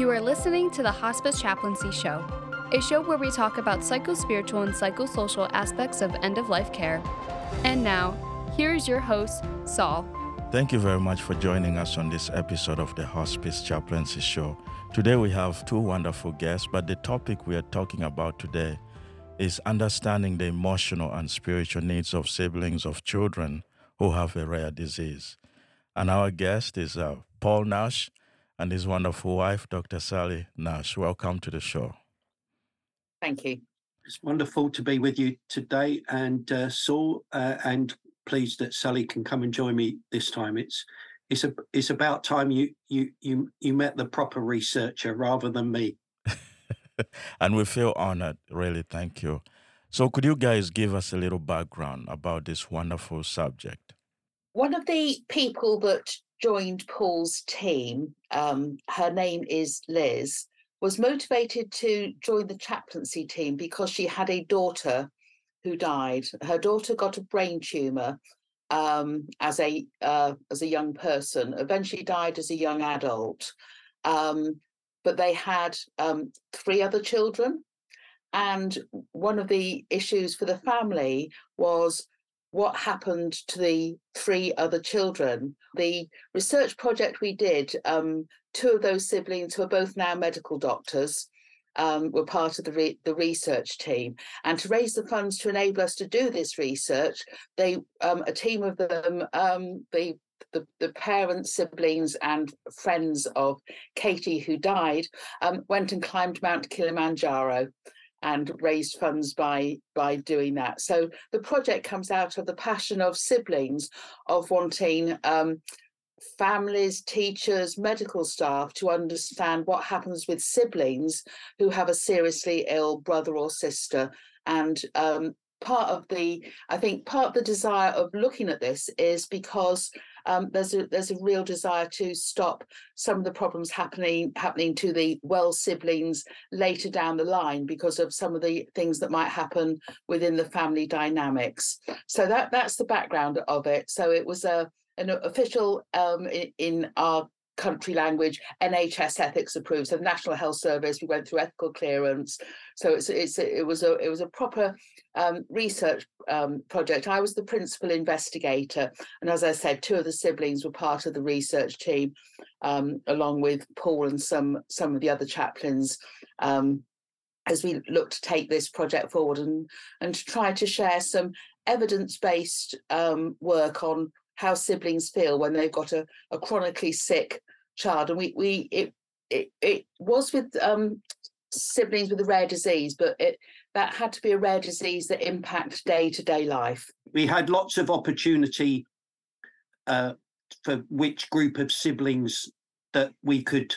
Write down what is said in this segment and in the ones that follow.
You are listening to the Hospice Chaplaincy Show, a show where we talk about psychospiritual and psychosocial aspects of end of life care. And now, here is your host, Saul. Thank you very much for joining us on this episode of the Hospice Chaplaincy Show. Today we have two wonderful guests, but the topic we are talking about today is understanding the emotional and spiritual needs of siblings of children who have a rare disease. And our guest is uh, Paul Nash and his wonderful wife, Dr. Sally Nash. Welcome to the show. Thank you. It's wonderful to be with you today, and uh, Saul, uh, and pleased that Sally can come and join me this time. It's it's a it's about time you you you you met the proper researcher rather than me. and we feel honored. Really, thank you. So, could you guys give us a little background about this wonderful subject? One of the people that joined Paul's team, um, her name is Liz, was motivated to join the chaplaincy team because she had a daughter who died. Her daughter got a brain tumor um, as a uh, as a young person. Eventually died as a young adult. Um, but they had um, three other children, and one of the issues for the family was what happened to the three other children. The research project we did, um, two of those siblings who are both now medical doctors. Um, were part of the re- the research team, and to raise the funds to enable us to do this research, they um, a team of them, um, the, the the parents, siblings, and friends of Katie who died, um, went and climbed Mount Kilimanjaro and raised funds by by doing that. So the project comes out of the passion of siblings of wanting um, families, teachers, medical staff to understand what happens with siblings who have a seriously ill brother or sister and um, part of the i think part of the desire of looking at this is because um, there's a there's a real desire to stop some of the problems happening happening to the well siblings later down the line because of some of the things that might happen within the family dynamics. So that that's the background of it. So it was a an official um, in, in our country language NHS ethics approved. So the National Health Service, we went through ethical clearance. So it's it's it was a it was a proper um, research um, project. I was the principal investigator, and as I said, two of the siblings were part of the research team, um, along with Paul and some some of the other chaplains. Um, as we look to take this project forward and and to try to share some evidence-based um, work on how siblings feel when they've got a, a chronically sick child. And we we it it, it was with um, siblings with a rare disease, but it that had to be a rare disease that impact day to day life. We had lots of opportunity uh, for which group of siblings that we could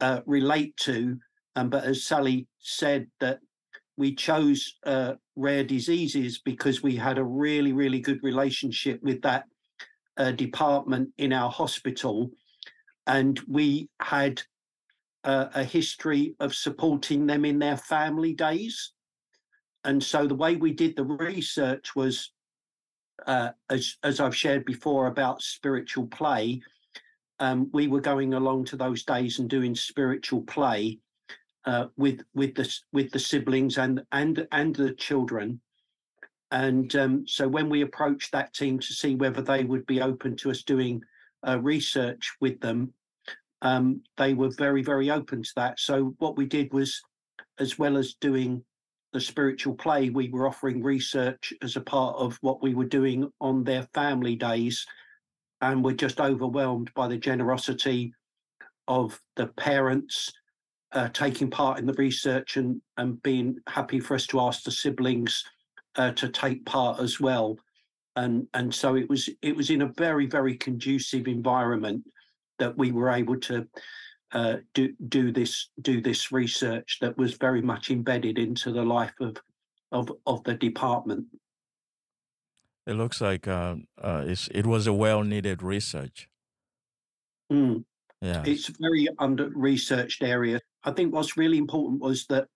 uh, relate to, um, but as Sally said, that we chose uh, rare diseases because we had a really really good relationship with that uh, department in our hospital, and we had a history of supporting them in their family days. And so the way we did the research was, uh, as as I've shared before about spiritual play, um, we were going along to those days and doing spiritual play uh, with with the with the siblings and and and the children and um, so when we approached that team to see whether they would be open to us doing uh, research with them, um, they were very, very open to that. So what we did was, as well as doing the spiritual play, we were offering research as a part of what we were doing on their family days. And we're just overwhelmed by the generosity of the parents uh, taking part in the research and, and being happy for us to ask the siblings uh, to take part as well. And, and so it was it was in a very very conducive environment that we were able to uh, do do this do this research that was very much embedded into the life of of of the department. It looks like uh, uh, it was a well needed research. Mm. Yeah, it's a very under researched area. I think what's really important was that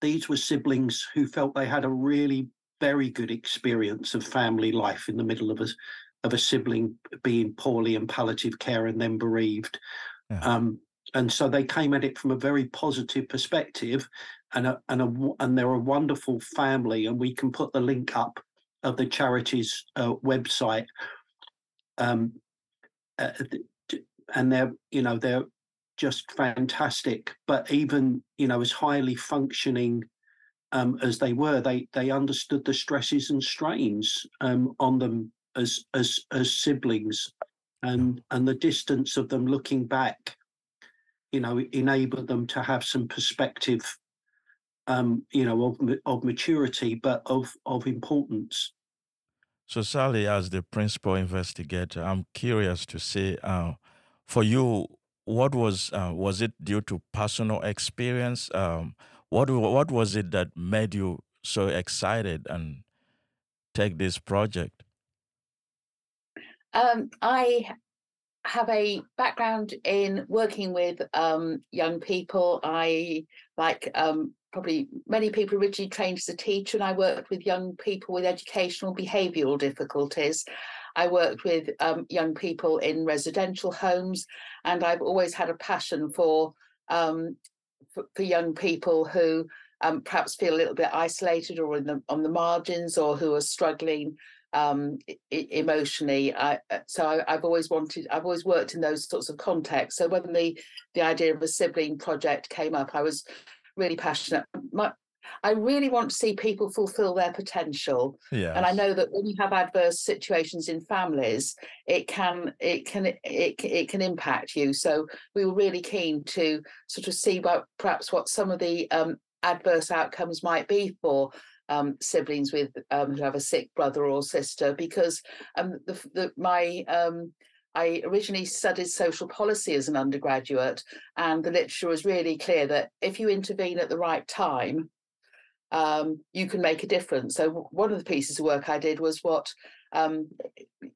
these were siblings who felt they had a really very good experience of family life in the middle of a of a sibling being poorly in palliative care and then bereaved. Yeah. Um, and so they came at it from a very positive perspective, and a, and a, and they're a wonderful family, and we can put the link up of the charity's uh, website. Um, uh, and they're you know they're just fantastic. But even you know as highly functioning um, as they were, they they understood the stresses and strains um, on them as as as siblings, and and the distance of them looking back, you know, enabled them to have some perspective, um, you know, of of maturity, but of of importance. So, Sally, as the principal investigator, I'm curious to see uh, for you, what was uh, was it due to personal experience? Um, what what was it that made you so excited and take this project? Um, I have a background in working with um, young people. I like um, probably many people originally trained as a teacher, and I worked with young people with educational behavioural difficulties. I worked with um, young people in residential homes, and I've always had a passion for um, for, for, young people who um, perhaps feel a little bit isolated or the, on the margins or who are struggling um, I- emotionally. I, uh, so I, have always wanted, I've always worked in those sorts of contexts. So when the the idea of a sibling project came up, I was really passionate. My, I really want to see people fulfill their potential. Yeah. And I know that when you have adverse situations in families, it can it can it, it can impact you. So we were really keen to sort of see about perhaps what some of the um, adverse outcomes might be for um, siblings with um, who have a sick brother or sister, because um, the, the, my um, I originally studied social policy as an undergraduate, and the literature was really clear that if you intervene at the right time, um, you can make a difference. So one of the pieces of work I did was what um,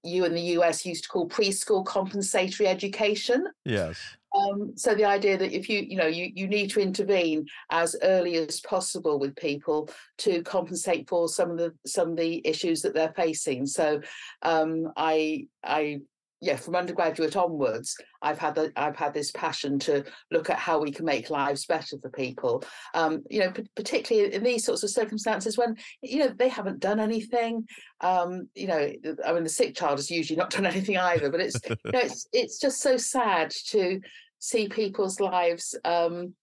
you in the US used to call preschool compensatory education. Yes. Um, so the idea that if you you know you you need to intervene as early as possible with people to compensate for some of the some of the issues that they're facing. So um, I I yeah, from undergraduate onwards, I've had the, I've had this passion to look at how we can make lives better for people. Um, you know, p- particularly in these sorts of circumstances when you know they haven't done anything. Um, you know, I mean, the sick child has usually not done anything either. But it's you know, it's it's just so sad to see people's lives um,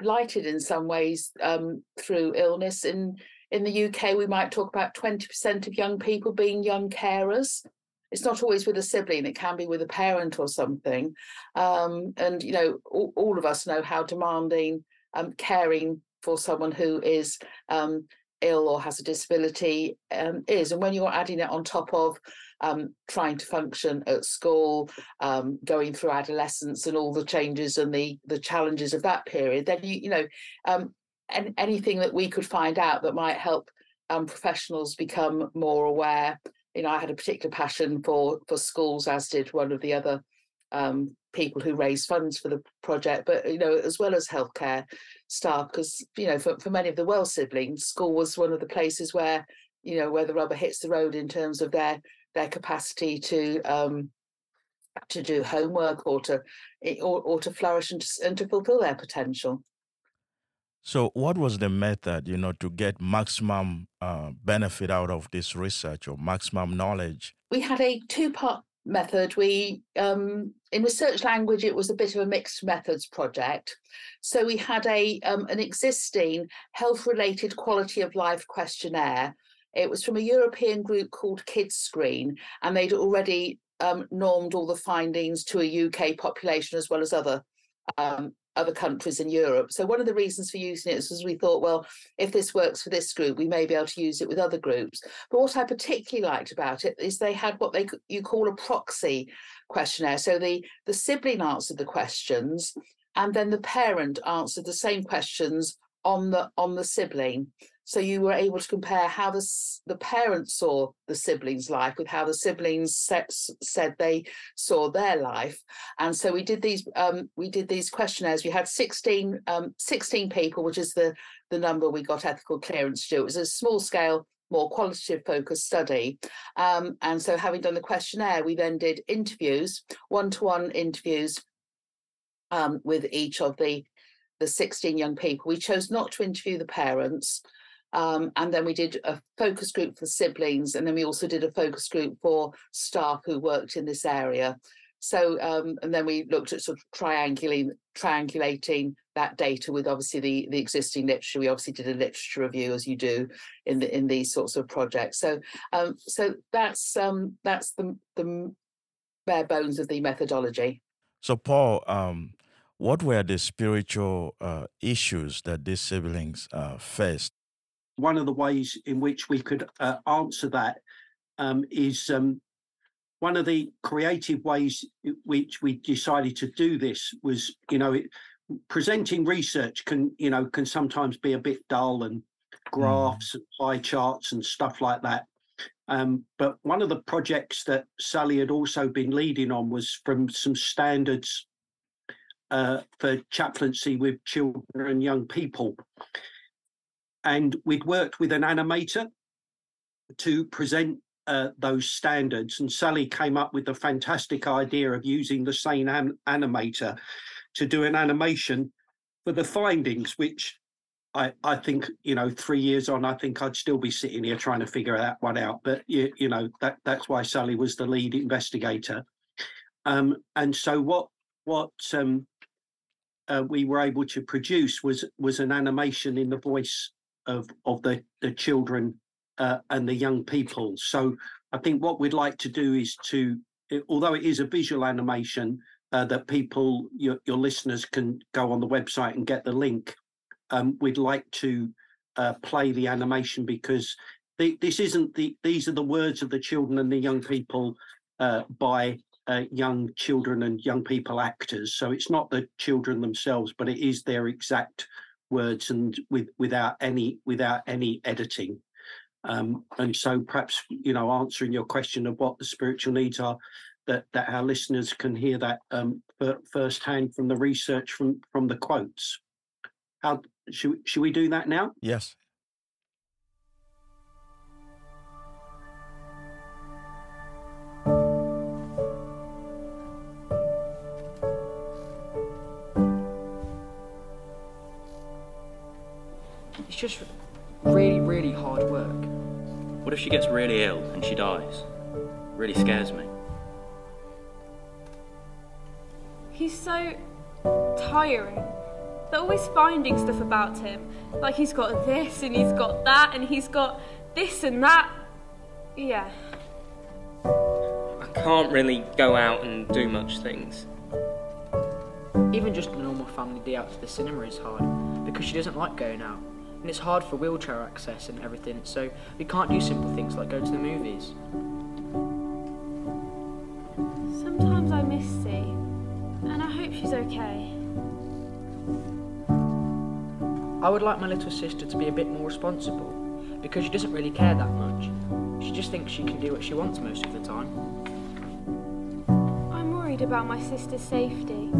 blighted in some ways um, through illness. In in the UK, we might talk about twenty percent of young people being young carers it's not always with a sibling it can be with a parent or something um, and you know all, all, of us know how demanding um, caring for someone who is um, ill or has a disability um, is and when you're adding it on top of um, trying to function at school um, going through adolescence and all the changes and the the challenges of that period then you you know and anything that we could find out that might help professionals become more aware you know, I had a particular passion for for schools, as did one of the other um, people who raised funds for the project. But you know, as well as healthcare staff, because you know, for, for many of the well siblings, school was one of the places where you know where the rubber hits the road in terms of their their capacity to um, to do homework or to or, or to flourish and to, and to fulfill their potential. So, what was the method, you know, to get maximum uh, benefit out of this research or maximum knowledge? We had a two-part method. We, um, in research language, it was a bit of a mixed methods project. So we had a um, an existing health-related quality of life questionnaire. It was from a European group called Kidscreen, and they'd already um, normed all the findings to a UK population as well as other um, other countries in Europe. So one of the reasons for using it was we thought, well, if this works for this group, we may be able to use it with other groups. But what I particularly liked about it is they had what they you call a proxy questionnaire. So the the sibling answered the questions, and then the parent answered the same questions on the on the sibling. So you were able to compare how the, the parents saw the siblings' life with how the siblings set, said they saw their life. And so we did these um, we did these questionnaires. We had 16, um, 16 people, which is the, the number we got ethical clearance to do. It was a small scale more qualitative focused study. Um, and so, having done the questionnaire, we then did interviews, one to one interviews um, with each of the the 16 young people. We chose not to interview the parents. Um, and then we did a focus group for siblings, and then we also did a focus group for staff who worked in this area. So, um, and then we looked at sort of triangulating, triangulating that data with obviously the, the existing literature. We obviously did a literature review, as you do in the in these sorts of projects. So, um, so that's um, that's the the bare bones of the methodology. So, Paul, um, what were the spiritual uh, issues that these siblings uh, faced? One of the ways in which we could uh, answer that um, is um, one of the creative ways in which we decided to do this was, you know, it, presenting research can, you know, can sometimes be a bit dull and graphs, mm. pie charts, and stuff like that. Um, but one of the projects that Sally had also been leading on was from some standards uh, for chaplaincy with children and young people. And we'd worked with an animator to present uh, those standards. And Sally came up with the fantastic idea of using the same an- animator to do an animation for the findings, which I, I think, you know, three years on, I think I'd still be sitting here trying to figure that one out. But, you, you know, that, that's why Sally was the lead investigator. Um, and so what what um, uh, we were able to produce was was an animation in the voice of of the the children uh, and the young people. So I think what we'd like to do is to, although it is a visual animation, uh, that people your your listeners can go on the website and get the link. Um, we'd like to uh, play the animation because the, this isn't the these are the words of the children and the young people uh, by uh, young children and young people actors. So it's not the children themselves, but it is their exact words and with without any without any editing. Um, and so perhaps you know answering your question of what the spiritual needs are, that that our listeners can hear that um, firsthand from the research from from the quotes. How should should we do that now? Yes. Just really, really hard work. What if she gets really ill and she dies? really scares me. He's so tiring. They're always finding stuff about him. Like he's got this and he's got that and he's got this and that. Yeah. I can't really go out and do much things. Even just a normal family day out to the cinema is hard because she doesn't like going out and it's hard for wheelchair access and everything, so we can't do simple things like go to the movies. Sometimes I miss C, and I hope she's okay. I would like my little sister to be a bit more responsible, because she doesn't really care that much. She just thinks she can do what she wants most of the time. I'm worried about my sister's safety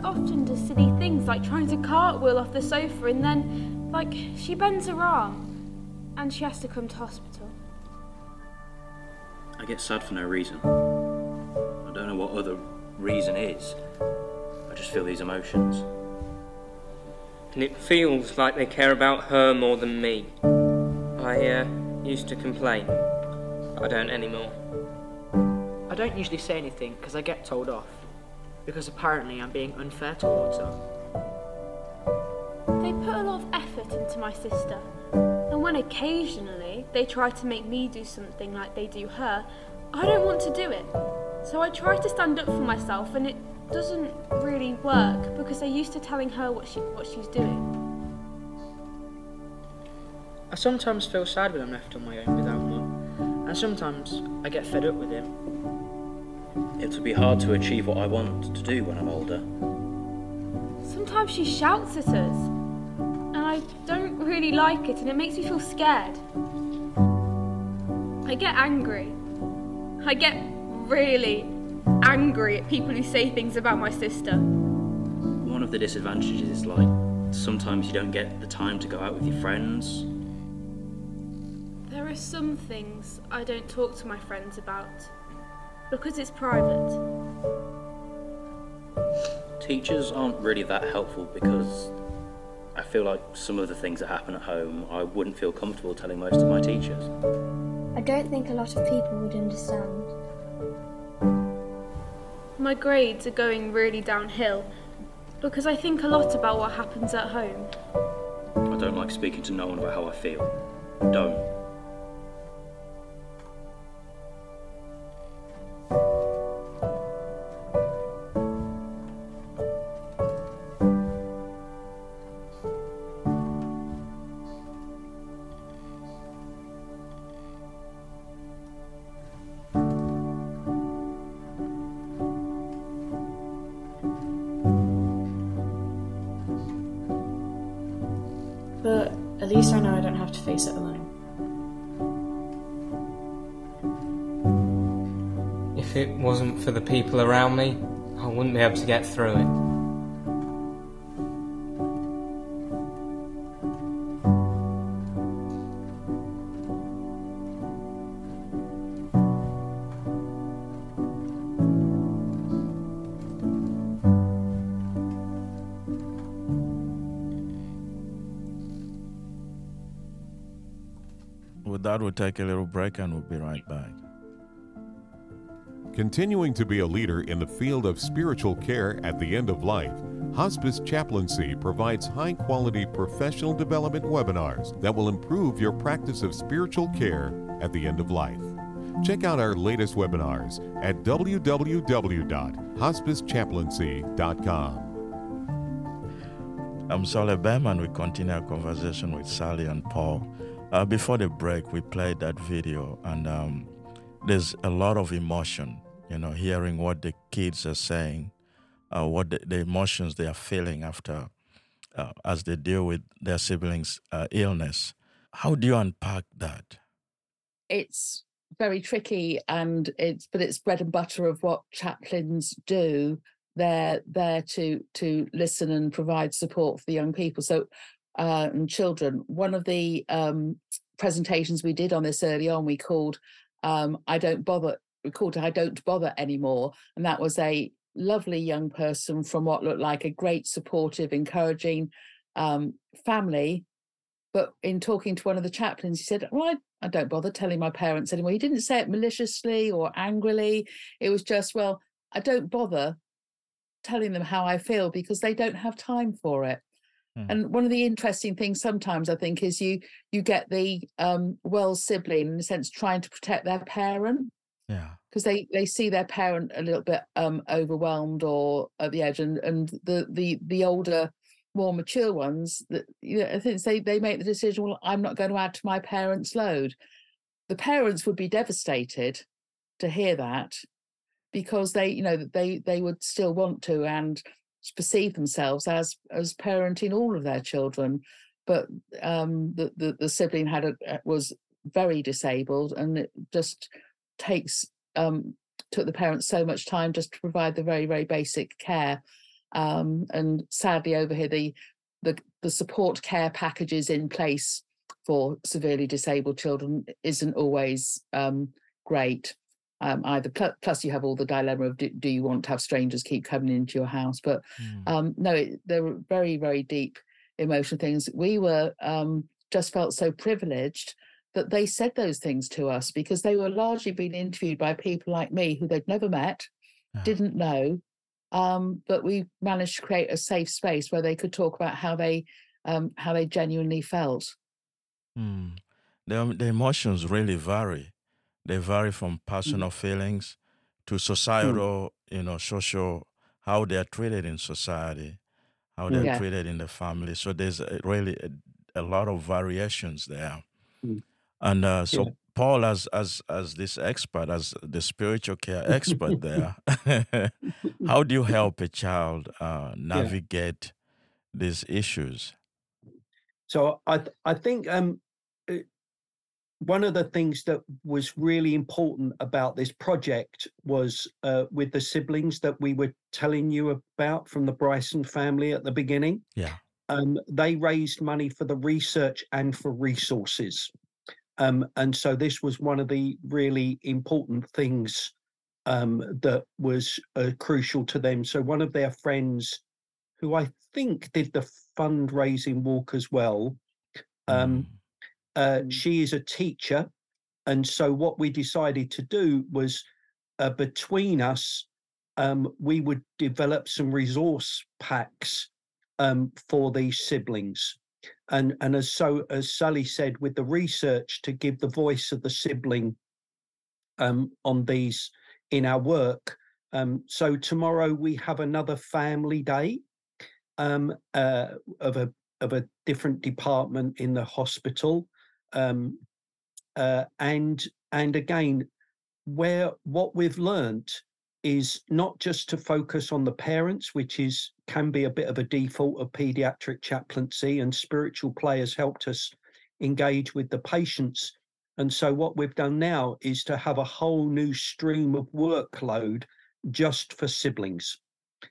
quite often does silly things like trying to cartwheel off the sofa and then, like, she bends her arm and she has to come to hospital. I get sad for no reason. I don't know what other reason is. I just feel these emotions. And it feels like they care about her more than me. I uh, used to complain, but I don't anymore. I don't usually say anything because I get told off because apparently I'm being unfair towards her. They put a lot of effort into my sister, and when occasionally they try to make me do something like they do her, I don't want to do it. So I try to stand up for myself, and it doesn't really work because they're used to telling her what she what she's doing. I sometimes feel sad when I'm left on my own without mum, and sometimes I get fed up with him it will be hard to achieve what I want to do when I'm older. Sometimes she shouts at us, and I don't really like it, and it makes me feel scared. I get angry. I get really angry at people who say things about my sister. One of the disadvantages is like sometimes you don't get the time to go out with your friends. There are some things I don't talk to my friends about because it's private. Teachers aren't really that helpful because I feel like some of the things that happen at home I wouldn't feel comfortable telling most of my teachers. I don't think a lot of people would understand. My grades are going really downhill because I think a lot about what happens at home. I don't like speaking to no one about how I feel. Don't. For the people around me, I wouldn't be able to get through it. With that, we'll take a little break and we'll be right back. Continuing to be a leader in the field of spiritual care at the end of life, Hospice Chaplaincy provides high quality professional development webinars that will improve your practice of spiritual care at the end of life. Check out our latest webinars at www.hospicechaplaincy.com. I'm Soleh Bem, and we continue our conversation with Sally and Paul. Uh, before the break, we played that video, and um, there's a lot of emotion, you know, hearing what the kids are saying, uh, what the, the emotions they are feeling after, uh, as they deal with their siblings' uh, illness. How do you unpack that? it's very tricky and it's but it's bread and butter of what chaplains do they're there to to listen and provide support for the young people so uh, and children one of the um, presentations we did on this early on we called um, i don't bother called i don't bother anymore and that was a lovely young person from what looked like a great supportive encouraging um, family but in talking to one of the chaplains, he said, Well, I, I don't bother telling my parents anymore. He didn't say it maliciously or angrily. It was just, Well, I don't bother telling them how I feel because they don't have time for it. And one of the interesting things sometimes I think is you you get the um, well sibling in a sense trying to protect their parent Yeah. because they they see their parent a little bit um overwhelmed or at the edge and and the the the older more mature ones that you know, I think they they make the decision well I'm not going to add to my parents load the parents would be devastated to hear that because they you know they they would still want to and perceive themselves as as parenting all of their children but um the the, the sibling had a was very disabled and it just takes um took the parents so much time just to provide the very very basic care um and sadly over here the the the support care packages in place for severely disabled children isn't always um great um either. Pl- plus you have all the dilemma of do, do you want to have strangers keep coming into your house? But um no it, there were very very deep emotional things. We were um just felt so privileged that they said those things to us because they were largely being interviewed by people like me who they'd never met didn't know um but we managed to create a safe space where they could talk about how they um how they genuinely felt Hmm. The, the emotions really vary. They vary from personal feelings to societal, you know, social, how they are treated in society, how they're Yeah. treated in the family. So there's a, really a, a lot of variations there. Mm. And uh, so Yeah. Paul, as as as this expert, as the spiritual care expert there, how do you help a child uh, navigate these issues? So I th- I think um uh, one of the things that was really important about this project was uh, with the siblings that we were telling you about from the Bryson family at the beginning. Yeah. Um, they raised money for the research and for resources. Um, and so this was one of the really important things um, that was uh, crucial to them. So one of their friends who I think did the fundraising walk as well. Um, uh, she is a teacher, and so what we decided to do was uh, between us, um, we would develop some resource packs um, for these siblings. And, and as so as Sally said, with the research to give the voice of the sibling um, on these in our work. Um, so tomorrow we have another family day um, uh, of a of a different department in the hospital, um, uh, and and again, where what we've learned is not just to focus on the parents, which is can be a bit of a default of pediatric chaplaincy, and spiritual players helped us engage with the patients. And so what we've done now is to have a whole new stream of workload just for siblings,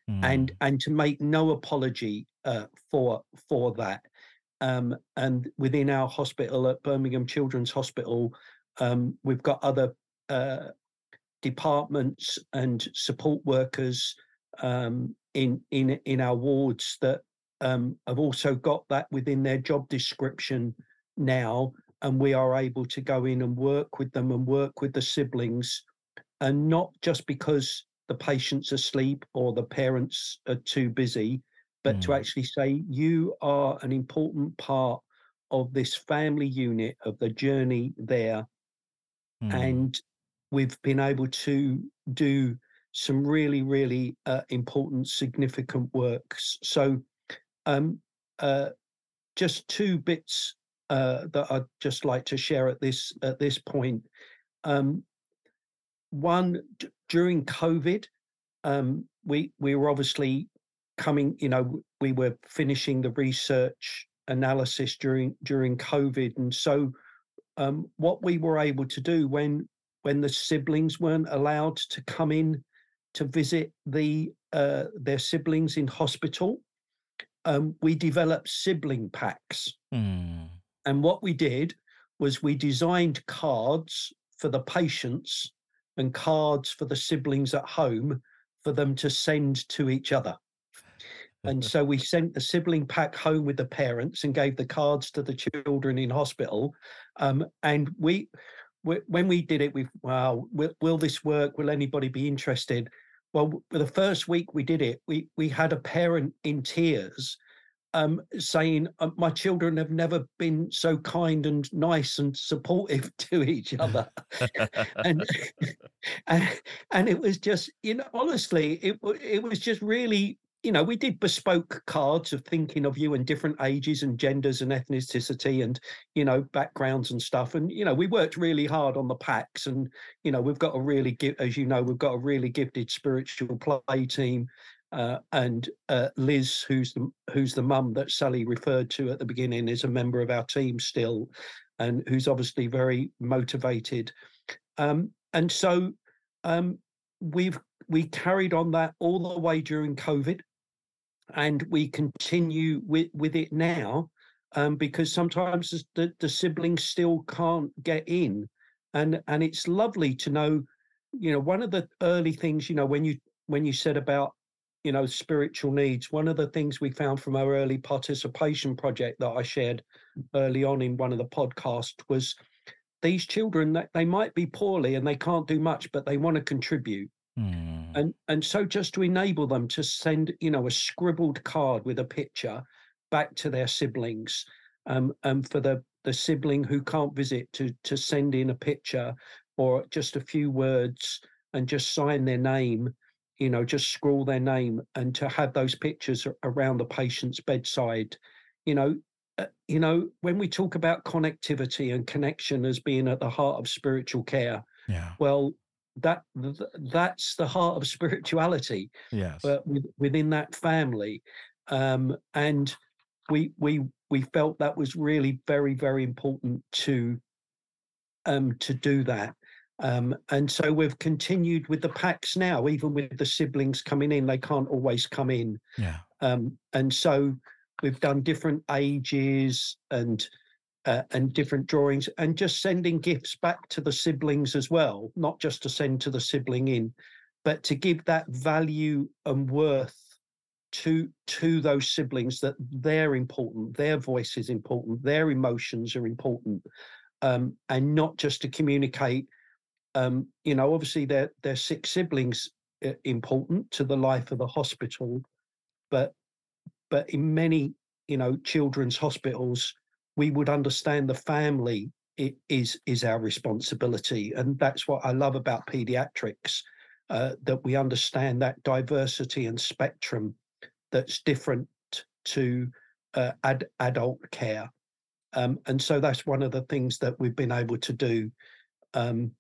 mm. and and to make no apology uh, for for that. Um, and within our hospital at Birmingham Children's Hospital, um, we've got other uh, departments and support workers um, in in in our wards that um, have also got that within their job description now, and we are able to go in and work with them and work with the siblings, and not just because the patient's asleep or the parents are too busy, but mm. to actually say you are an important part of this family unit of the journey there mm. and we've been able to do some really, really uh, important, significant works. So, um, uh, just two bits uh, that I'd just like to share at this at this point. Um, one d- during COVID, um, we we were obviously coming. You know, we were finishing the research analysis during during COVID, and so um, what we were able to do when when the siblings weren't allowed to come in to visit the uh, their siblings in hospital. Um, we developed sibling packs, mm. and what we did was we designed cards for the patients and cards for the siblings at home for them to send to each other. And so we sent the sibling pack home with the parents and gave the cards to the children in hospital. Um, and we when we did it, we wow, will, will this work? Will anybody be interested? Well, the first week we did it, we we had a parent in tears, um, saying, uh, "My children have never been so kind and nice and supportive to each other," and, and and it was just, you know, honestly, it it was just really you know, we did bespoke cards of thinking of you in different ages and genders and ethnicity and, you know, backgrounds and stuff. And, you know, we worked really hard on the packs. And, you know, we've got a really, as you know, we've got a really gifted spiritual play team. Uh, and uh, Liz, who's the who's the mum that Sally referred to at the beginning, is a member of our team still, and who's obviously very motivated. Um, and so um, we've we carried on that all the way during COVID and we continue with, with it now um, because sometimes the, the siblings still can't get in. And and it's lovely to know you know one of the early things you know when you when you said about you know spiritual needs one of the things we found from our early participation project that i shared early on in one of the podcasts was these children that they might be poorly and they can't do much but they want to contribute Mm. And and so just to enable them to send, you know, a scribbled card with a picture back to their siblings, um, and for the the sibling who can't visit to to send in a picture or just a few words and just sign their name, you know, just scrawl their name and to have those pictures around the patient's bedside, you know, uh, you know, when we talk about connectivity and connection as being at the heart of spiritual care, yeah. well, that that's the heart of spirituality yes. but within that family um, and we we we felt that was really very very important to um to do that. Um, and so we've continued with the packs now even with the siblings coming in they can't always come in. Yeah. Um, and so we've done different ages and uh, and different drawings and just sending gifts back to the siblings as well not just to send to the sibling in but to give that value and worth to to those siblings that they're important, their voice is important, their emotions are important, um, and not just to communicate. Um, you know, obviously, their their six siblings uh, important to the life of the hospital, but but in many you know children's hospitals, we would understand the family is is our responsibility, and that's what I love about pediatrics. Uh, that we understand that diversity and spectrum that's different to uh, ad- adult care. Um, and so that's one of the things that we've been able to do. Um,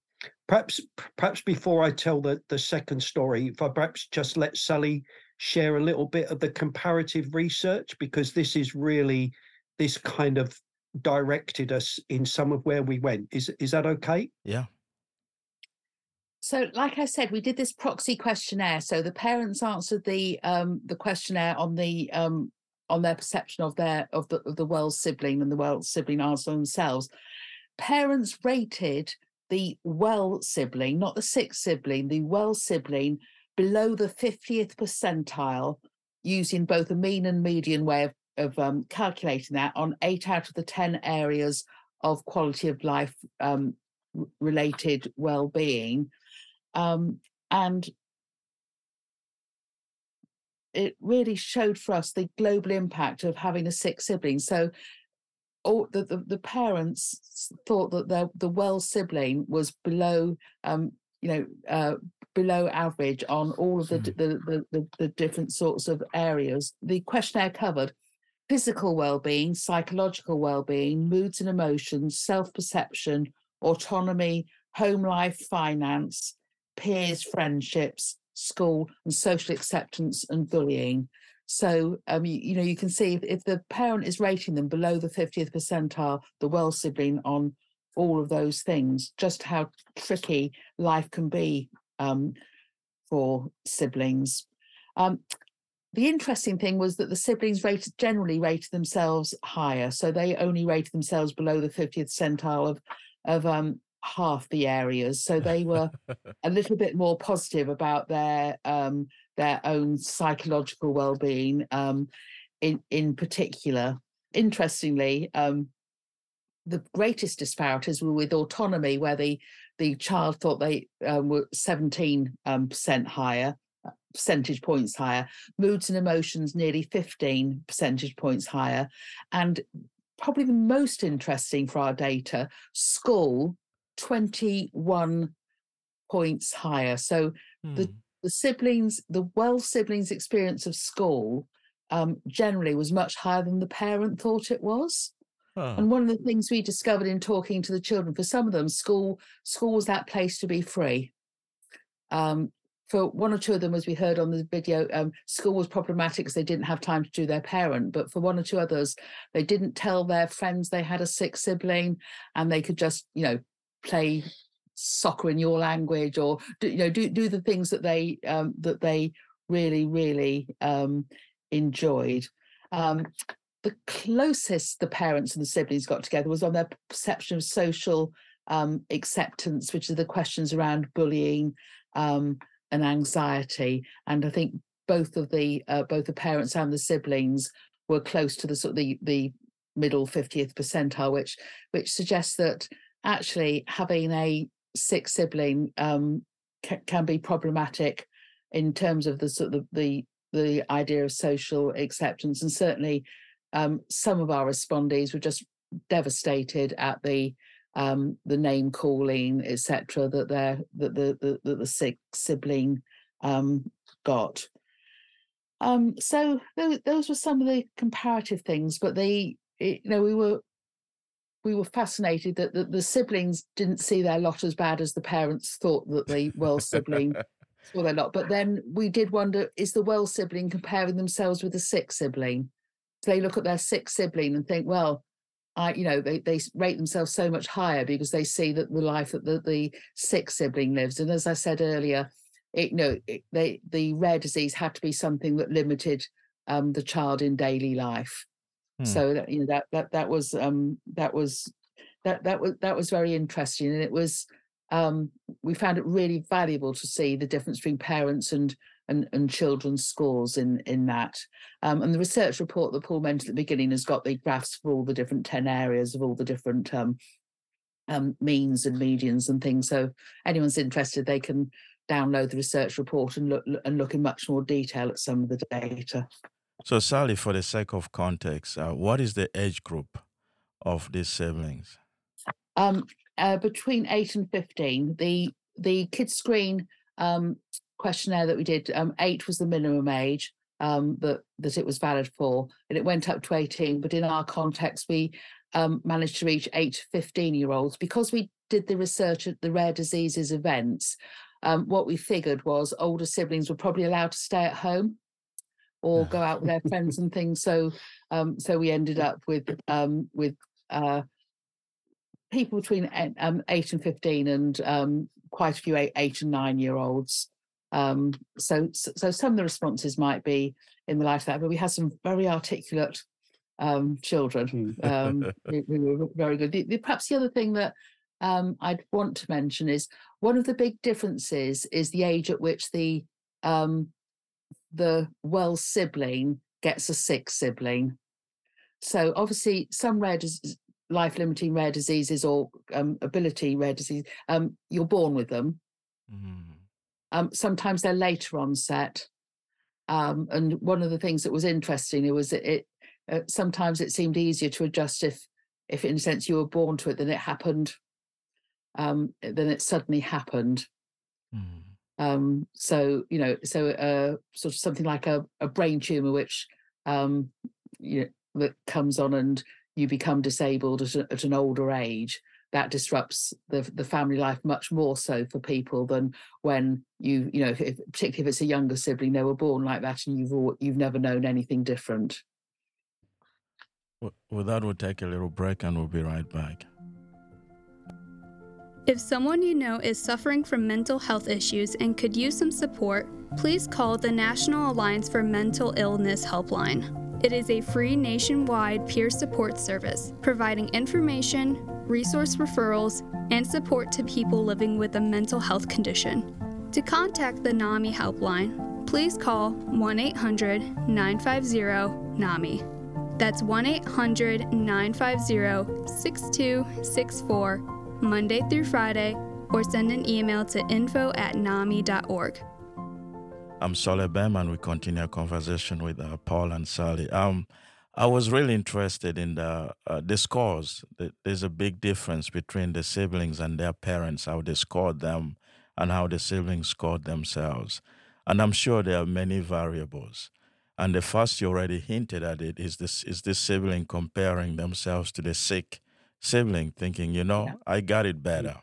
perhaps, perhaps before I tell the, the second story, if I perhaps just let Sally share a little bit of the comparative research, because this is really, this kind of directed us in some of where we went. Is, is that okay? Yeah. So, like I said, we did this proxy questionnaire. So the parents answered the um, the questionnaire on the um, on their perception of their of the of the well sibling, and the well sibling answered themselves. Parents rated the well sibling, not the sick sibling, the well sibling below the 50th percentile, using both a mean and median way of, of um, calculating that on eight out of the 10 areas of quality of life um, related well-being um, and it really showed for us the global impact of having a sick sibling. So all the, the, the parents thought that the, the well sibling was below, um, you know, uh, below average on all of the, mm. the, the, the, the different sorts of areas. The questionnaire covered physical well-being, psychological well-being, moods and emotions, self-perception, autonomy, home life, finance, peers, friendships, school, and social acceptance and bullying. So, um, you, you know, you can see if, if, the parent is rating them below the 50th percentile, the well sibling on all of those things, just how tricky life can be um, for siblings. Um, the interesting thing was that the siblings rated generally rated themselves higher, so they only rated themselves below the 50th centile of of um, half the areas. So they were a little bit more positive about their um, their own psychological well-being um, in in particular. Interestingly, um, the greatest disparities were with autonomy, where the the child thought they um, were 17 um, percent higher percentage points higher moods and emotions nearly 15 percentage points higher and probably the most interesting for our data school 21 points higher. So hmm. the, the siblings, the well siblings' experience of school um, generally was much higher than the parent thought it was. And one of the things we discovered in talking to the children, for some of them, school school was that place to be free. Um, for one or two of them, as we heard on the video, um, school was problematic because they didn't have time to do their parent. But for one or two others, they didn't tell their friends they had a sick sibling, and they could just, you know, play soccer in your language or do, you know do do the things that they um, that they really really um, enjoyed. Um, the closest the parents and the siblings got together was on their perception of social um, acceptance, which are the questions around bullying um, and anxiety. And I think both of the uh, both the parents and the siblings were close to the sort of the the middle 50th percentile, which which suggests that actually having a sick sibling um, c- can be problematic in terms of the sort of the the idea of social acceptance and certainly um, some of our respondees were just devastated at the um, the name calling etc that their that the, the that the sick sibling um, got um, so those, those were some of the comparative things but they it, you know we were we were fascinated that the, the, siblings didn't see their lot as bad as the parents thought that the well sibling saw their lot. But then we did wonder: is the well sibling comparing themselves with the sick sibling? They look at their sick sibling and think, well, I, you know, they, they rate themselves so much higher because they see that the life that the, the sick sibling lives. And as I said earlier, it, you know, it, they, the rare disease had to be something that limited um, the child in daily life. Hmm. So that you know that that that was um that was that that was that was very interesting, and it was um we found it really valuable to see the difference between parents and and, and children's scores in in that. Um, and the research report that Paul mentioned at the beginning has got the graphs for all the different 10 areas of all the different um, um, means and medians and things. So anyone's interested, they can download the research report and look and look in much more detail at some of the data. So, Sally, for the sake of context, uh, what is the age group of these siblings? Um, uh, between eight and fifteen, the the Kidscreen um, questionnaire that we did, um, eight was the minimum age um, that that it was valid for, and it went up to eighteen. But in our context, we um, managed to reach eight to fifteen year olds because we did the research at the rare diseases events. Um, what we figured was older siblings were probably allowed to stay at home or go out with their friends and things. So, um, so we ended up with um, with uh, people between eight, um, eight and fifteen, and um, quite a few eight, eight and nine year olds. Um, so, so some of the responses might be in the light of that, but we had some very articulate um, children um, who, who were very good. The, the, perhaps the other thing that um, I'd want to mention is one of the big differences is the age at which the um, the well sibling gets a sick sibling. So obviously, some rare dis- life-limiting rare diseases or um, ability rare disease, um, you're born with them. Mm. Um, sometimes they're later onset. Um, and one of the things that was interesting it was it, it uh, sometimes it seemed easier to adjust if if in a sense you were born to it than it happened um, then it suddenly happened mm. Um, so you know, so uh, sort of something like a, a brain tumor, which um, you know, that comes on and you become disabled at, a, at an older age. That disrupts the the family life much more so for people than when you you know, if, particularly if it's a younger sibling, they were born like that, and you've all, you've never known anything different. Well, that will take a little break, and we'll be right back. If someone you know is suffering from mental health issues and could use some support, please call the National Alliance for Mental Illness Helpline. It is a free nationwide peer support service, providing information, resource referrals, and support to people living with a mental health condition. To contact the NAMI helpline, please call 1 800 950 NAMI. That's 1 800 950 6264 Monday through Friday, or send an email to info at nami.org. I'm Saul Bem, and we continue our conversation with uh, Paul and Sally. Um, I was really interested in the uh, the scores. There's a big difference between the siblings and their parents, how they scored them, and how the siblings scored themselves. And I'm sure there are many variables. And the first you already hinted at it is this is this sibling comparing themselves to the sick sibling thinking, you know, yeah. I got it better.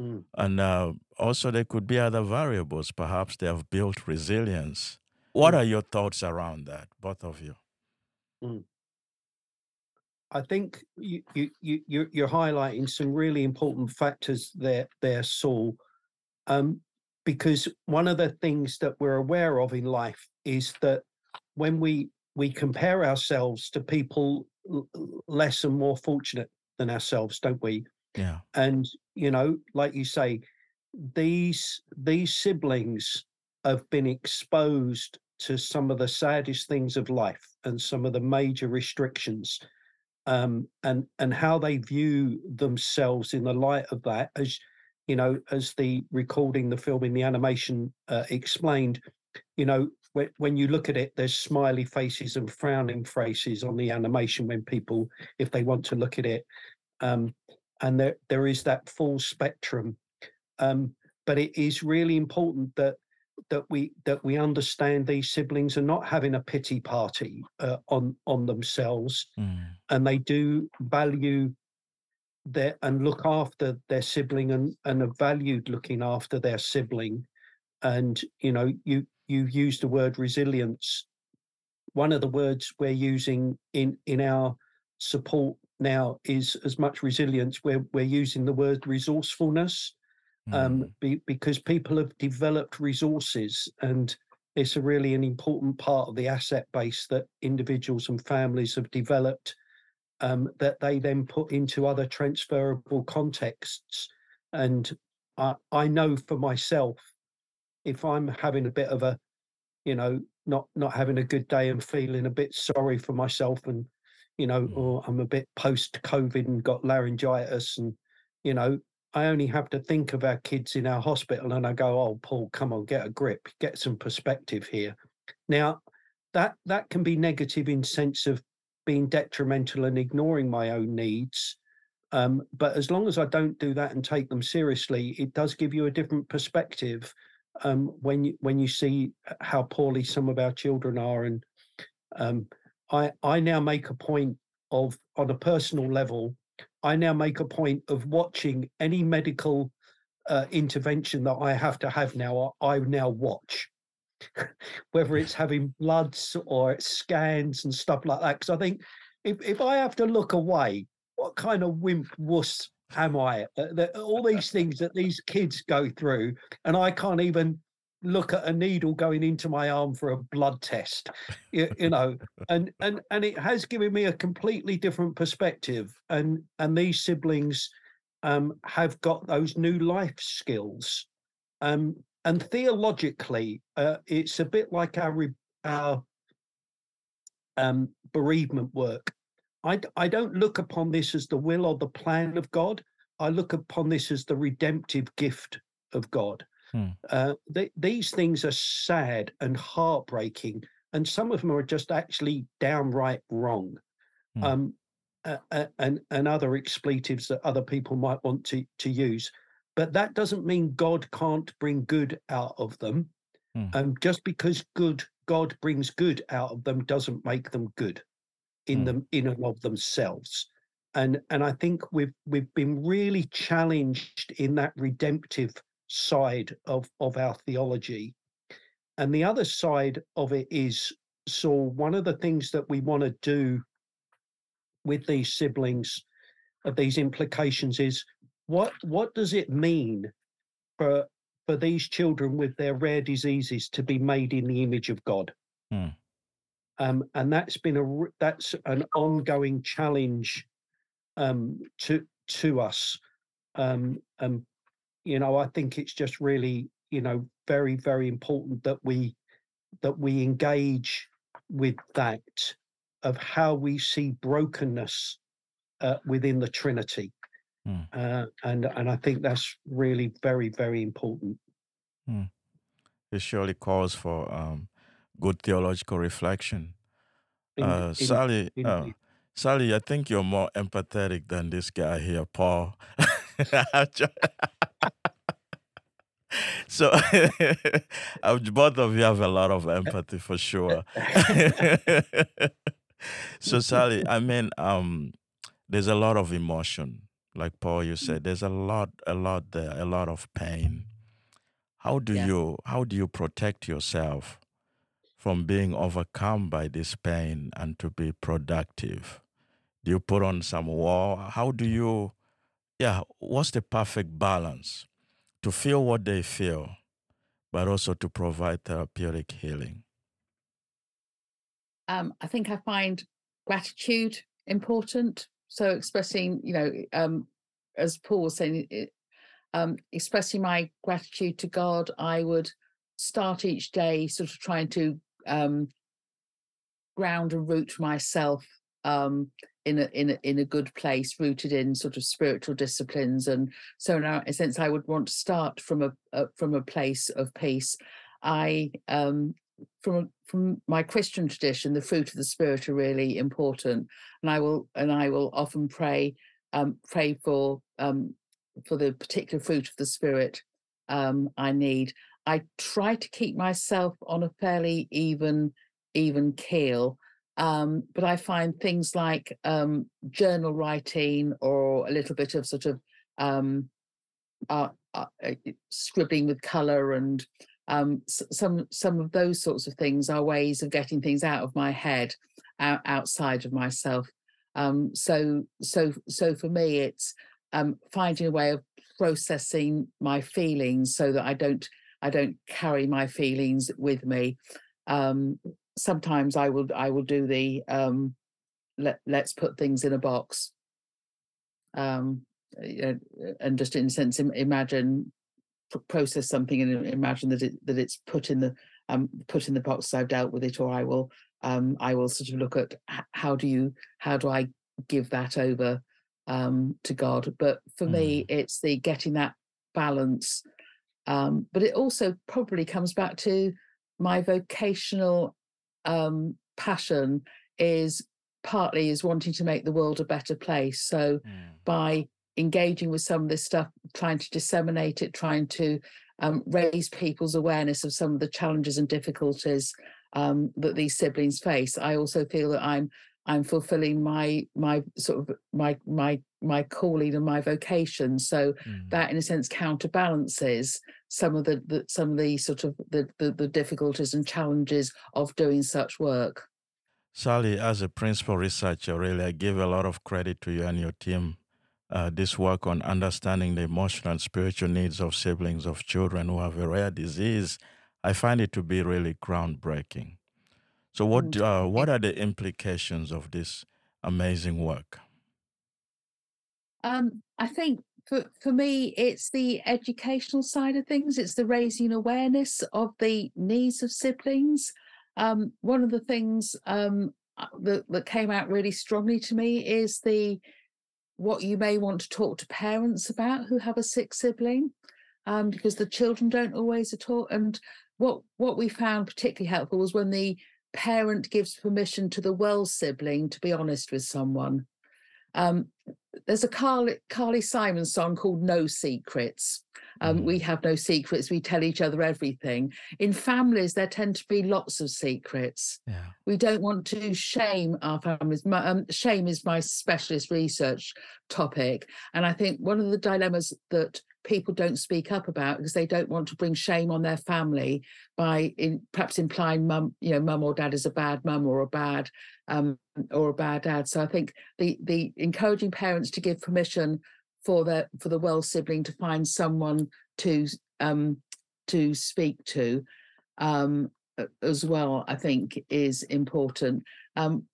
Mm. And uh, also, there could be other variables. Perhaps they have built resilience. What mm. are your thoughts around that, both of you? Mm. I think you, you, you, you're highlighting some really important factors there, there Saul. Um, because one of the things that we're aware of in life is that when we we compare ourselves to people less and more fortunate than ourselves, don't we? Yeah. And you know, like you say, these these siblings have been exposed to some of the saddest things of life and some of the major restrictions um, and and how they view themselves in the light of that as you know as the recording the film in the animation uh, explained you know when, when you look at it there's smiley faces and frowning faces on the animation when people if they want to look at it um, and there there is that full spectrum. Um, but it is really important that that we that we understand these siblings are not having a pity party uh, on on themselves, mm. and they do value their and look after their sibling and and are valued looking after their sibling. And you know, you you use the word resilience. One of the words we're using in in our support now is as much resilience. We're we're using the word resourcefulness mm. um, be, because people have developed resources, and it's a really an important part of the asset base that individuals and families have developed um, that they then put into other transferable contexts. And I, I know for myself, if I'm having a bit of a you know, not not having a good day and feeling a bit sorry for myself and you know, Mm. or I'm a bit post COVID and got laryngitis and you know, I only have to think of our kids in our hospital and I go, oh Paul, come on, get a grip, get some perspective here. Now that that can be negative in sense of being detrimental and ignoring my own needs. Um, but as long as I don't do that and take them seriously, it does give you a different perspective um, when you when you see how poorly some of our children are. And um, I I now make a point of on a personal level, I now make a point of watching any medical uh, intervention that I have to have now. I, now watch whether it's having bloods or scans and stuff like that. Because I think if, if I have to look away, what kind of wimp wuss am I? Uh, that all these things that these kids go through, and I can't even look at a needle going into my arm for a blood test, you, you know, and and and it has given me a completely different perspective. And and these siblings um, have got those new life skills. Um, and theologically, uh, it's a bit like our re- our um, bereavement work. i i don't look upon this as the will or the plan of God. I look upon this as the redemptive gift of God. Hmm. Uh, th- these things are sad and heartbreaking, and some of them are just actually downright wrong. Hmm. Um, uh, and and other expletives that other people might want to to use, but that doesn't mean God can't bring good out of them. Hmm. Um, just because good God brings good out of them doesn't make them good in Hmm. them in and of themselves. And and I think we've we've been really challenged in that redemptive side of of our theology. And the other side of it is so one of the things that we want to do with these siblings of these implications is what what does it mean for for these children with their rare diseases to be made in the image of God? Hmm. Um, and that's been a that's an ongoing challenge um, to to us. Um, um, you know, I think it's just really you know very very important that we that we engage with that of how we see brokenness uh, within the Trinity. Hmm. Uh, and and I think that's really very very important. It surely calls for um, good theological reflection. In- Uh, in- Sally, uh, indeed. Sally, I think you're more empathetic than this guy here, Paul. so uh, both of you have a lot of empathy for sure. so Sally, I mean, um, there's a lot of emotion, like Paul, you said. There's a lot, a lot there, a lot of pain. How do Yeah. you how do you protect yourself from being overcome by this pain and to be productive? Do you put on some wall? How do you yeah, what's the perfect balance to feel what they feel, but also to provide therapeutic healing? um, I think I find gratitude important. So expressing, you know, um, as Paul was saying, um, expressing my gratitude to God, I would start each day sort of trying to um, ground and root myself um, in a in a in a good place, rooted in sort of spiritual disciplines. And so, in a sense, I would want to start from a, a from a place of peace. I um, from from my Christian tradition, the fruit of the spirit are really important, and I will and I will often pray um, pray for um, for the particular fruit of the spirit um, I need. I try to keep myself on a fairly even even keel, um, but I find things like um, journal writing or a little bit of sort of um, uh, uh, uh, scribbling with color and um, some some of those sorts of things are ways of getting things out of my head, out, outside of myself. Um, so so so for me, it's um, finding a way of processing my feelings so that I don't I don't carry my feelings with me. Um, sometimes I will I will do the um, let let's put things in a box. Um, and just in a sense imagine process something and imagine that it that it's put in the um, put in the box I've dealt with it, or I will um, I will sort of look at how do you how do I give that over um, to God. But for mm. me, it's the getting that balance. Um, but it also probably comes back to my vocational um, passion is partly is wanting to make the world a better place. So mm. by engaging with some of this stuff, trying to disseminate it, trying to um, raise people's awareness of some of the challenges and difficulties um, that these siblings face. I also feel that I'm I'm fulfilling my my sort of my my my calling and my vocation. So mm. that, in a sense, counterbalances some of the, the some of the sort of the, the the difficulties and challenges of doing such work. Sally, as a principal researcher, really, I give a lot of credit to you and your team uh, this work on understanding the emotional and spiritual needs of siblings of children who have a rare disease, I find it to be really groundbreaking. So, what mm. uh, what are the implications of this amazing work? Um, I think for for me, it's the educational side of things. It's the raising awareness of the needs of siblings. Um, one of the things um, uh, that, that came out really strongly to me is the what you may want to talk to parents about who have a sick sibling, um, because the children don't always talk. And what what we found particularly helpful was when the parent gives permission to the well sibling to be honest with someone. Um, there's a Carly, Carly Simon song called No Secrets. Um, mm. We have no secrets. We tell each other everything. In families, there tend to be lots of secrets. Yeah. We don't want to shame our families. My, um, shame is my specialist research topic. And I think one of the dilemmas that people don't speak up about because they don't want to bring shame on their family by in, perhaps implying mum, you know, mum or dad is a bad mum or a bad um, or a bad dad. So I think the the encouraging parents to give permission for the for the well sibling to find someone to um, to speak to um, as well, I think is important. Um,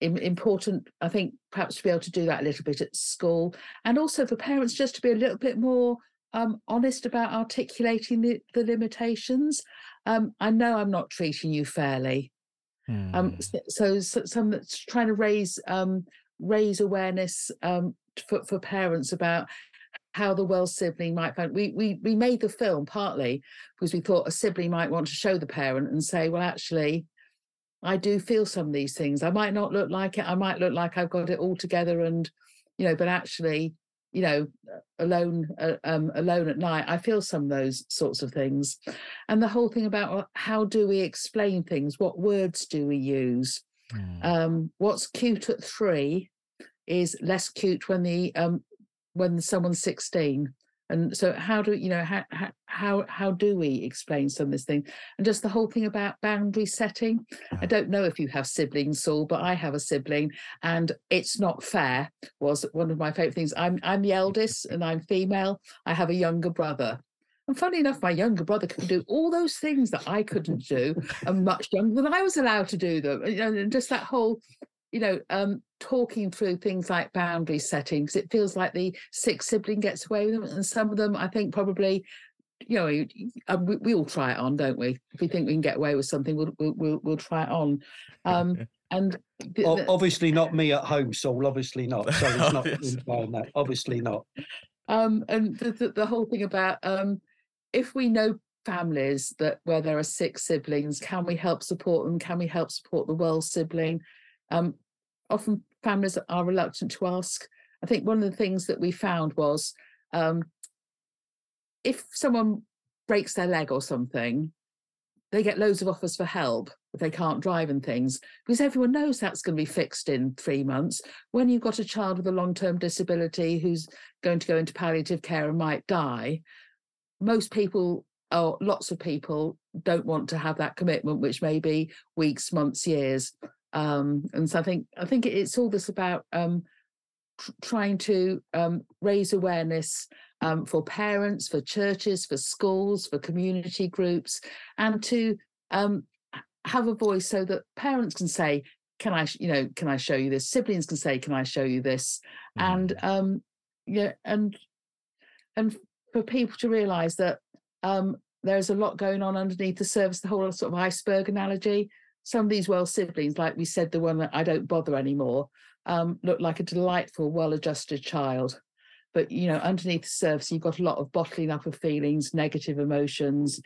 important, I think, perhaps to be able to do that a little bit at school, and also for parents just to be a little bit more um, honest about articulating the, the limitations. Um, I know I'm not treating you fairly. Um, hmm. so, so, some that's trying to raise um, raise awareness um, for, for parents about how the well sibling might find we, we we made the film partly because we thought a sibling might want to show the parent and say well actually I do feel some of these things. I might not look like it. I might look like I've got it all together, and you know, but actually, you know, alone, uh, um, alone at night, I feel some of those sorts of things. And the whole thing about how do we explain things? What words do we use? Mm. Um, what's cute at three is less cute when the um, when someone's sixteen and so how do you know how how how do we explain some of this thing? And just the whole thing about boundary setting. I uh-huh. don't know if you have siblings saul but i have a sibling and it's not fair was one of my favorite things. I'm i'm the eldest and i'm female. I have a younger brother. And funny enough, my younger brother could do all those things that I couldn't do, and much younger than I was allowed to do them. And just that whole you know, um, talking through things like boundary settings. It feels like the sixth sibling gets away with them, and some of them, I think, probably, you know, um, we, we, all try it on, don't we? If we think we can get away with something, we'll we'll we'll, we'll try it on. Um, and the, the, obviously not me at home, Saul. Obviously not. So it's not that. Obviously not. Um, and the, the, the whole thing about um, if we know families that where there are six siblings, can we help support them? Can we help support the well sibling? Um, often families are reluctant to ask. I think one of the things that we found was um, if someone breaks their leg or something, they get loads of offers for help if they can't drive and things because everyone knows that's going to be fixed in three months. When you've got a child with a long term disability who's going to go into palliative care and might die, most people or lots of people don't want to have that commitment, which may be weeks, months, years. Um, and so I think I think it's all this about um, tr- trying to um, raise awareness um, for parents, for churches, for schools, for community groups, and to um, have a voice so that parents can say, "Can I, you know, can I show you this?" Siblings can say, "Can I show you this?" Mm. And um, yeah, and and for people to realise that there's a lot going on underneath the surface, the whole sort of iceberg analogy. Some of these well siblings, like we said, the one that I don't bother anymore, um, look like a delightful, well-adjusted child. But you know, underneath the surface, you've got a lot of bottling up of feelings, negative emotions,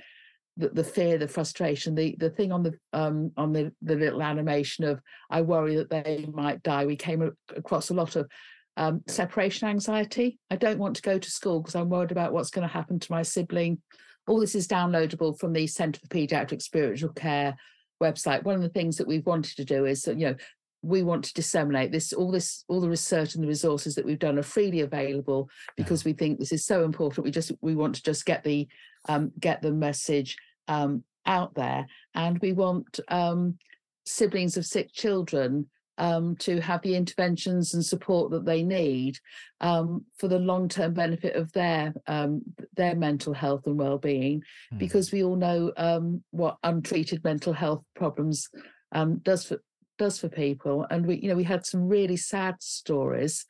the, the fear, the frustration, the the thing on the um on the the little animation of I worry that they might die. We came across a lot of um, separation anxiety. I don't want to go to school because I'm worried about what's going to happen to my sibling. All this is downloadable from the Centre for Paediatric Spiritual Care website. One of the things that we've wanted to do is you know, we want to disseminate this all this all the research and the resources that we've done are freely available because we think this is so important we just we want to just get the um, get the message um, out there and we want um, siblings of sick children um, to have the interventions and support that they need um, for the long-term benefit of their um, their mental health and well-being, mm. because we all know um, what untreated mental health problems um, does for does for people, and we you know we had some really sad stories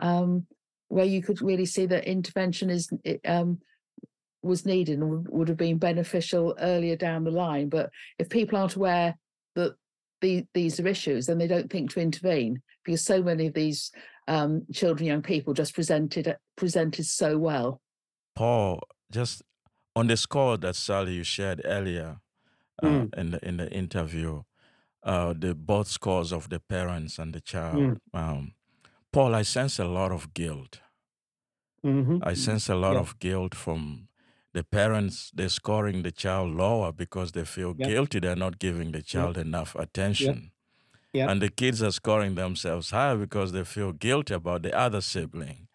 um, where you could really see that intervention is was needed and would have been beneficial earlier down the line. But if people aren't aware that the, these are issues, and they don't think to intervene because so many of these um, children, young people, just presented presented so well. Paul, just on the score that Sally you shared earlier uh, mm. in the in the interview, uh, the both scores of the parents and the child. Mm. Um, Paul, I sense a lot of guilt. Mm-hmm. I sense a lot yeah. of guilt from the parents they're scoring the child lower because they feel yep. guilty they're not giving the child yep. enough attention yep. and the kids are scoring themselves higher because they feel guilty about the other sibling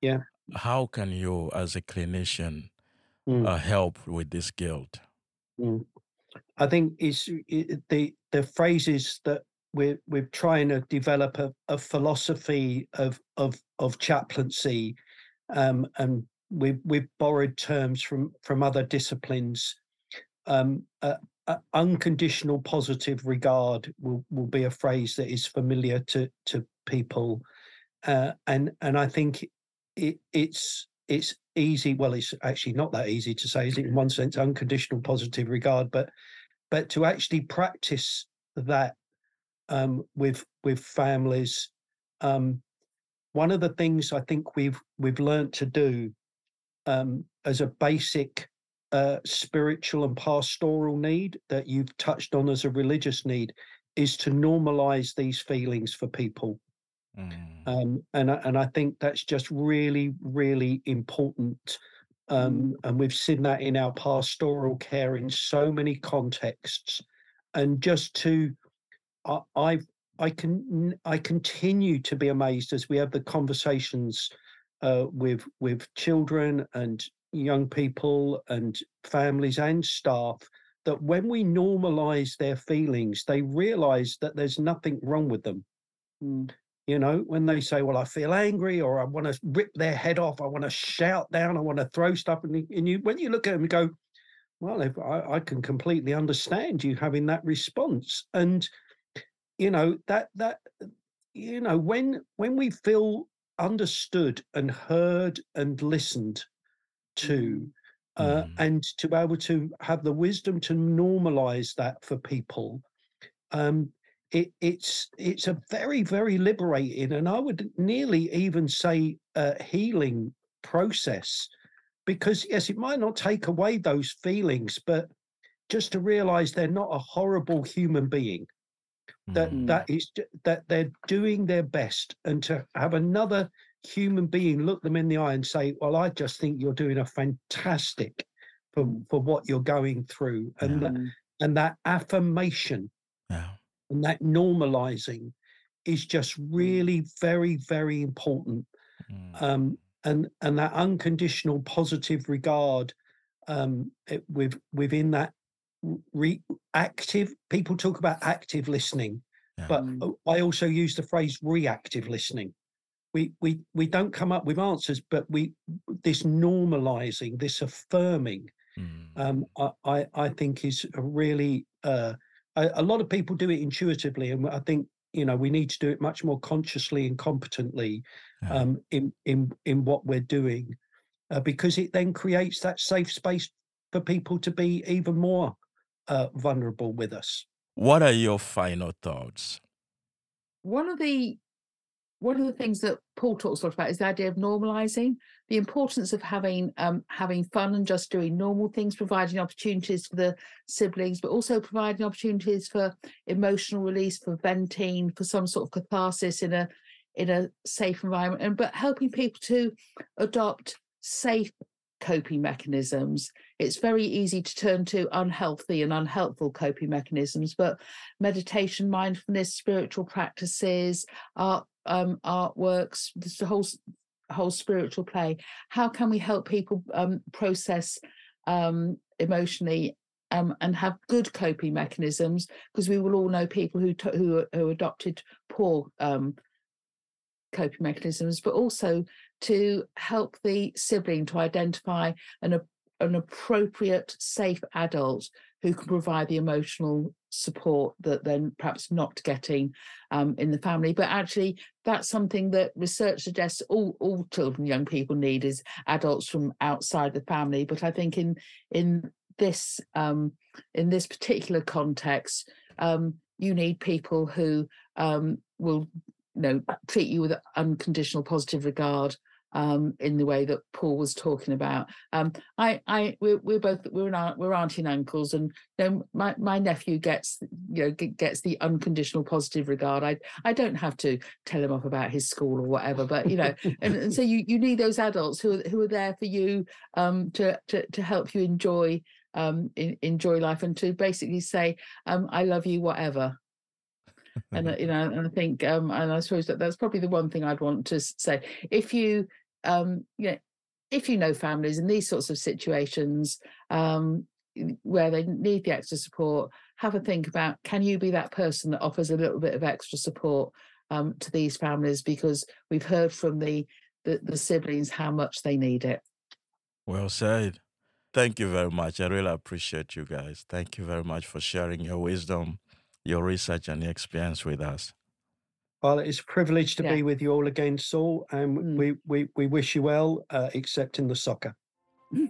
yeah how can you as a clinician mm. uh, help with this guilt mm. i think it's it, the the phrases that we're we're trying to develop a, a philosophy of of of chaplaincy um, and we've we've borrowed terms from from other disciplines. Um, uh, uh, unconditional positive regard will, will be a phrase that is familiar to to people, uh, and and I think it, it's it's easy. Well, it's actually not that easy to say, is it? In one sense, unconditional positive regard, but but to actually practice that um, with with families. Um, one of the things I think we've we've learned to do um, as a basic uh, spiritual and pastoral need that you've touched on as a religious need is to normalize these feelings for people. Mm. Um, and, and I think that's just really, really important. Um, and we've seen that in our pastoral care in so many contexts. And just to, I, I, I can, I continue to be amazed as we have the conversations uh, with with children and young people and families and staff that when we normalize their feelings, they realize that there's nothing wrong with them. Mm. You know, when they say, Well, I feel angry or I want to rip their head off, I want to shout down, I want to throw stuff. And, and you, when you look at them and go, Well, if I, I can completely understand you having that response. And, you know, that, that, you know, when, when we feel understood and heard and listened to uh, mm. and to be able to have the wisdom to normalize that for people um, it, it's it's a very very liberating and i would nearly even say a healing process because yes it might not take away those feelings but just to realize they're not a horrible human being that mm. that is that they're doing their best and to have another human being look them in the eye and say well i just think you're doing a fantastic for for what you're going through and yeah. that, and that affirmation yeah. and that normalizing is just really very very important mm. um, and and that unconditional positive regard um, it, with within that reactive people talk about active listening yeah. but mm. i also use the phrase reactive listening we we we don't come up with answers but we this normalizing this affirming mm. um i i think is a really uh a, a, lot of people do it intuitively and i think you know we need to do it much more consciously and competently yeah. um in in in what we're doing uh, because it then creates that safe space for people to be even more uh, vulnerable with us. What are your final thoughts? One of the one of the things that Paul talks a lot about is the idea of normalizing the importance of having um, having fun and just doing normal things, providing opportunities for the siblings, but also providing opportunities for emotional release, for venting, for some sort of catharsis in a in a safe environment, and but helping people to adopt safe coping mechanisms. It's very easy to turn to unhealthy and unhelpful coping mechanisms, but meditation, mindfulness, spiritual practices, art, um, artworks, the whole whole spiritual play. How can we help people um, process um, emotionally um, and have good coping mechanisms? Because we will all know people who t- who, who adopted poor um, coping mechanisms, but also to help the sibling to identify an, an appropriate, safe adult who can provide the emotional support that they're perhaps not getting um, in the family. But actually, that's something that research suggests all, all children, young people need is adults from outside the family. But I think in in this um, in this particular context, um, you need people who um, will you know treat you with unconditional positive regard um, in the way that Paul was talking about. Um, I, I, we're, we're both we're an, we're auntie and uncles, and you know, my my nephew gets you know gets the unconditional positive regard. I I don't have to tell him off about his school or whatever, but you know, and, and so you you need those adults who are, who are there for you um, to to to help you enjoy um, in, enjoy life and to basically say um, I love you whatever and uh, you know and i think um and i suppose that that's probably the one thing i'd want to say if you um you know if you know families in these sorts of situations um where they need the extra support have a think about can you be that person that offers a little bit of extra support um, to these families? Because we've heard from the, the the siblings how much they need it. Well said. Thank you very much. I really appreciate you guys. Thank you very much for sharing your wisdom your research and your experience with us. Well, it's a privilege to yeah. be with you all again, Saul, and mm. we, we, we wish you well, uh, except in the soccer.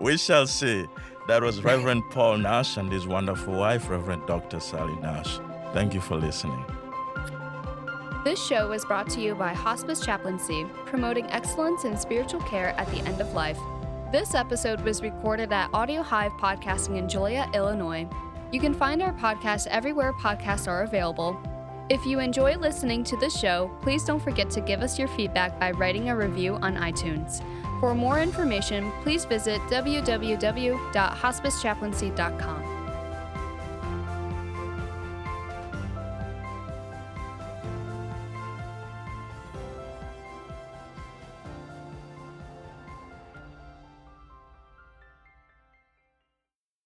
we shall see. That was Reverend Paul Nash and his wonderful wife, Reverend Dr. Sally Nash. Thank you for listening. This show was brought to you by Hospice Chaplaincy, promoting excellence in spiritual care at the end of life. This episode was recorded at Audio Hive Podcasting in Joliet, Illinois. You can find our podcast everywhere podcasts are available. If you enjoy listening to the show, please don't forget to give us your feedback by writing a review on iTunes. For more information, please visit www.hospicechaplaincy.com.